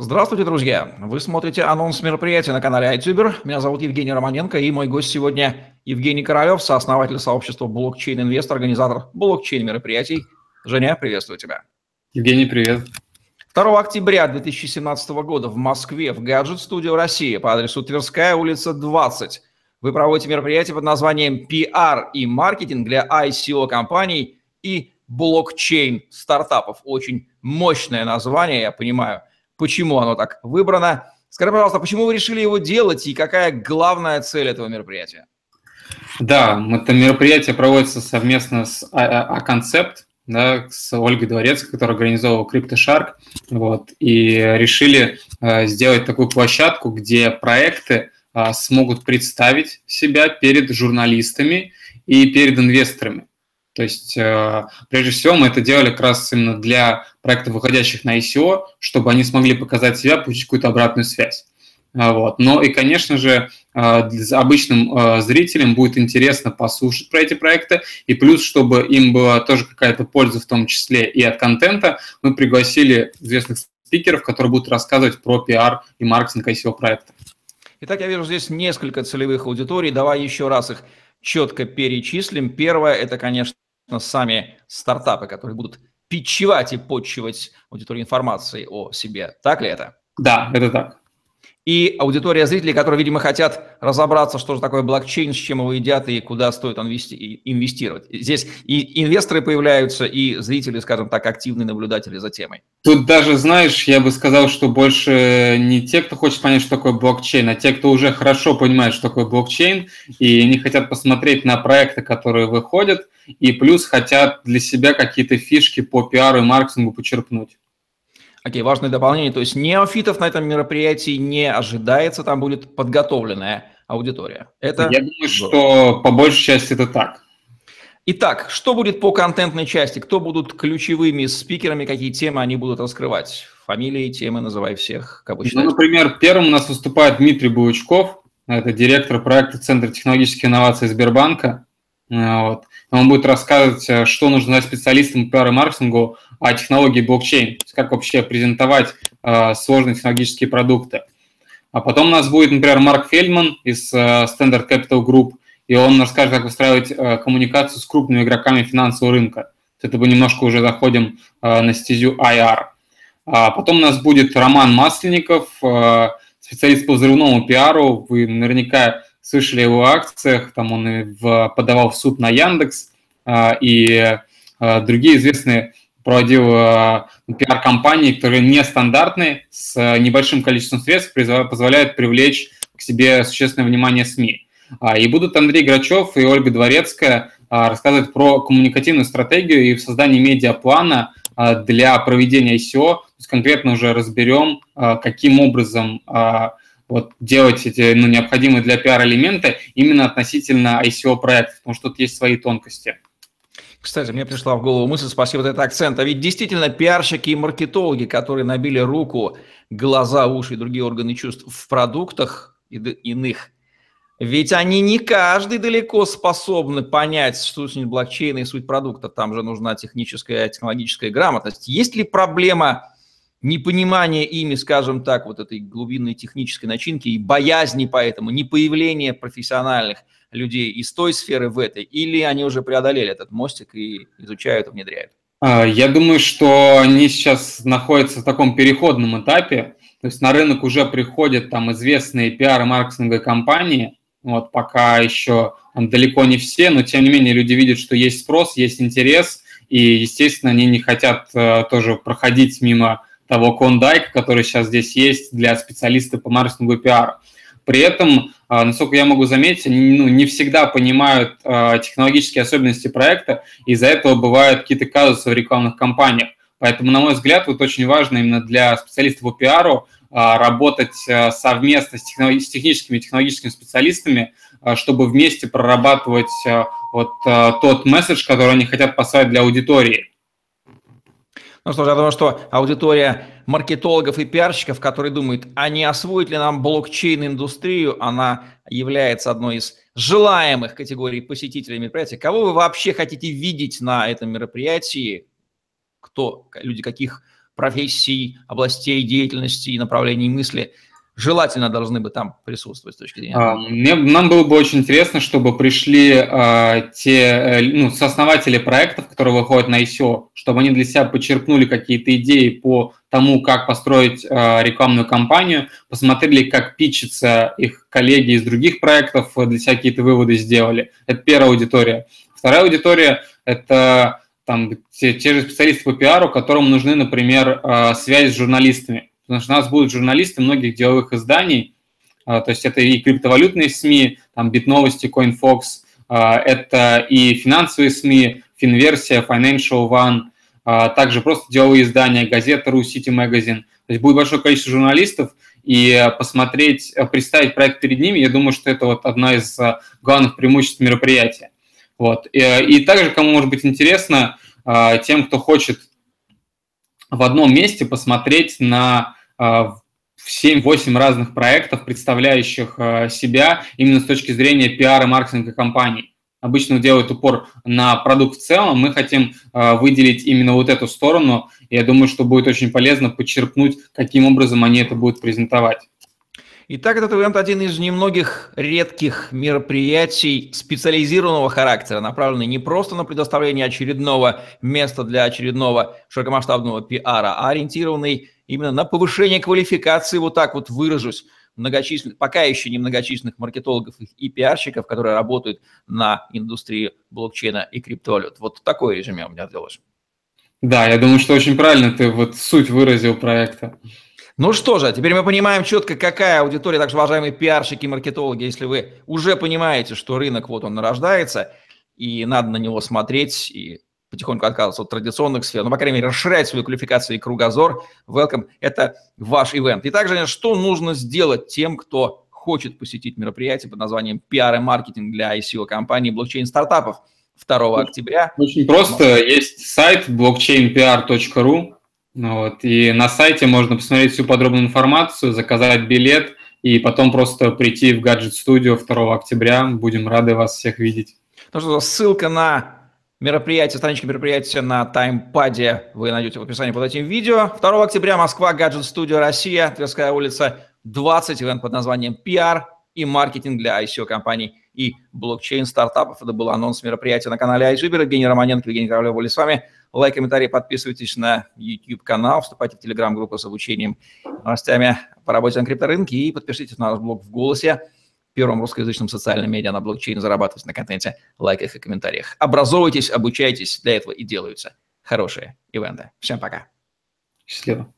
Здравствуйте, друзья! Вы смотрите анонс мероприятия на канале iTuber. Меня зовут Евгений Романенко, и мой гость сегодня Евгений Королев, сооснователь сообщества блокчейн инвестор, организатор блокчейн мероприятий. Женя, приветствую тебя. Евгений, привет. 2 октября 2017 года в Москве в Гаджет Студио России по адресу Тверская улица 20 вы проводите мероприятие под названием PR и маркетинг для ICO компаний и блокчейн стартапов. Очень мощное название, я понимаю почему оно так выбрано. Скажи, пожалуйста, почему вы решили его делать и какая главная цель этого мероприятия? Да, это мероприятие проводится совместно с А-концепт, да, с Ольгой Дворецкой, которая организовывала CryptoShark, вот, и решили э, сделать такую площадку, где проекты э, смогут представить себя перед журналистами и перед инвесторами. То есть, э, прежде всего, мы это делали как раз именно для проектов, выходящих на ICO, чтобы они смогли показать себя, получить какую-то обратную связь. А, вот. Но и, конечно же, э, обычным э, зрителям будет интересно послушать про эти проекты, и плюс, чтобы им была тоже какая-то польза в том числе и от контента, мы пригласили известных спикеров, которые будут рассказывать про пиар и маркетинг ICO проекта. Итак, я вижу здесь несколько целевых аудиторий. Давай еще раз их четко перечислим. Первое – это, конечно, сами стартапы, которые будут питчевать и подчивать аудиторию информацией о себе. Так ли это? Да, это так и аудитория зрителей, которые, видимо, хотят разобраться, что же такое блокчейн, с чем его едят и куда стоит инвестировать. Здесь и инвесторы появляются, и зрители, скажем так, активные наблюдатели за темой. Тут даже, знаешь, я бы сказал, что больше не те, кто хочет понять, что такое блокчейн, а те, кто уже хорошо понимает, что такое блокчейн, и они хотят посмотреть на проекты, которые выходят, и плюс хотят для себя какие-то фишки по пиару и маркетингу почерпнуть. Окей, важное дополнение. То есть неофитов на этом мероприятии не ожидается, там будет подготовленная аудитория. Это Я думаю, что по большей части это так. Итак, что будет по контентной части? Кто будут ключевыми спикерами, какие темы они будут раскрывать? Фамилии, темы, называй всех, как обычно. Ну, например, первым у нас выступает Дмитрий Булычков, это директор проекта Центра технологических инноваций Сбербанка. Вот. Он будет рассказывать, э, что нужно знать специалистам по маркетингу о технологии блокчейн, как вообще презентовать э, сложные технологические продукты. А потом у нас будет, например, Марк Фельдман из э, Standard Capital Group, и он расскажет, как выстраивать э, коммуникацию с крупными игроками финансового рынка. Это мы немножко уже заходим э, на стезю IR. А потом у нас будет Роман Масленников, э, специалист по взрывному пиару. Вы наверняка слышали о его акциях, там он и в, подавал в суд на Яндекс, а, и а, другие известные проводил а, пиар-компании, которые нестандартные, с небольшим количеством средств, позволяют привлечь к себе существенное внимание СМИ. И будут Андрей Грачев и Ольга Дворецкая рассказывать про коммуникативную стратегию и в создании медиаплана для проведения ICO. То есть конкретно уже разберем, каким образом вот делать эти ну, необходимые для пиар элементы именно относительно ICO проектов, потому что тут есть свои тонкости. Кстати, мне пришла в голову мысль, спасибо за этот акцент. А ведь действительно пиарщики и маркетологи, которые набили руку, глаза, уши и другие органы чувств в продуктах иных, ведь они не каждый далеко способны понять суть блокчейна и суть продукта. Там же нужна техническая, технологическая грамотность. Есть ли проблема непонимание ими, скажем так, вот этой глубинной технической начинки и боязни поэтому, не появление профессиональных людей из той сферы в этой, или они уже преодолели этот мостик и изучают внедряют? А, я думаю, что они сейчас находятся в таком переходном этапе, то есть на рынок уже приходят там известные пиар- маркетинговые компании, вот пока еще далеко не все, но тем не менее люди видят, что есть спрос, есть интерес, и, естественно, они не хотят uh, тоже проходить мимо того кондайка, который сейчас здесь есть для специалистов по маркетингу и пиару. При этом, а, насколько я могу заметить, они ну, не всегда понимают э, технологические особенности проекта, из-за этого бывают какие-то казусы в рекламных кампаниях. Поэтому, на мой взгляд, вот очень важно именно для специалистов по пиару э, работать совместно с, техно- с техническими и технологическими специалистами, чтобы вместе прорабатывать вот тот месседж, который они хотят послать для аудитории. Ну что ж, я думаю, что аудитория маркетологов и пиарщиков, которые думают, а не освоить ли нам блокчейн-индустрию, она является одной из желаемых категорий посетителей мероприятия. Кого вы вообще хотите видеть на этом мероприятии? Кто, люди каких профессий, областей деятельности и направлений мысли – желательно должны бы там присутствовать с точки зрения? А, мне, нам было бы очень интересно, чтобы пришли а, те э, ну, сооснователи проектов, которые выходят на ICO, чтобы они для себя почерпнули какие-то идеи по тому, как построить а, рекламную кампанию, посмотрели, как питчатся их коллеги из других проектов, для себя какие-то выводы сделали. Это первая аудитория. Вторая аудитория – это там, те, те же специалисты по пиару, которым нужны, например, а, связь с журналистами потому что у нас будут журналисты многих деловых изданий, а, то есть это и криптовалютные СМИ, там Битновости, CoinFox, а, это и финансовые СМИ, Финверсия, Financial One, а, также просто деловые издания, газета «Ру», City Magazine. То есть будет большое количество журналистов, и посмотреть, представить проект перед ними, я думаю, что это вот одна из главных преимуществ мероприятия. Вот. И, и также, кому может быть интересно, тем, кто хочет в одном месте посмотреть на 7-8 а, разных проектов, представляющих а, себя именно с точки зрения пиара, маркетинга компаний. Обычно делают упор на продукт в целом, мы хотим а, выделить именно вот эту сторону. Я думаю, что будет очень полезно подчеркнуть, каким образом они это будут презентовать. Итак, этот ивент один из немногих редких мероприятий специализированного характера, направленный не просто на предоставление очередного места для очередного широкомасштабного пиара, а ориентированный именно на повышение квалификации, вот так вот выражусь, многочисленных, пока еще не многочисленных маркетологов и пиарщиков, которые работают на индустрии блокчейна и криптовалют. Вот такое резюме у меня делаешь. Да, я думаю, что очень правильно ты вот суть выразил проекта. Ну что же, теперь мы понимаем четко, какая аудитория, так же, уважаемые пиарщики и маркетологи, если вы уже понимаете, что рынок вот он нарождается, и надо на него смотреть, и потихоньку отказываться от традиционных сфер, ну, по крайней мере, расширять свою квалификацию и кругозор. Welcome, это ваш ивент. И также, что нужно сделать тем, кто хочет посетить мероприятие под названием PR и маркетинг для ICO-компании блокчейн-стартапов 2 октября? Очень просто. Есть сайт blockchainpr.ru, ну, вот, и на сайте можно посмотреть всю подробную информацию, заказать билет и потом просто прийти в Gadget Studio 2 октября. Будем рады вас всех видеть. Ну что, ссылка на мероприятие, страничка мероприятия на таймпаде вы найдете в описании под этим видео. 2 октября Москва, Гаджет Студио, Россия, Тверская улица, 20, ивент под названием PR и маркетинг для ICO-компаний и блокчейн-стартапов. Это был анонс мероприятия на канале iJuber. Евгений Романенко, Евгений Королев были с вами. Лайк, комментарий, подписывайтесь на YouTube-канал, вступайте в Telegram-группу с обучением новостями по работе на крипторынке и подпишитесь на наш блог в «Голосе» первом русскоязычном социальном медиа на блокчейн, зарабатывать на контенте, лайках и комментариях. Образовывайтесь, обучайтесь, для этого и делаются хорошие ивенты. Всем пока. Счастливо.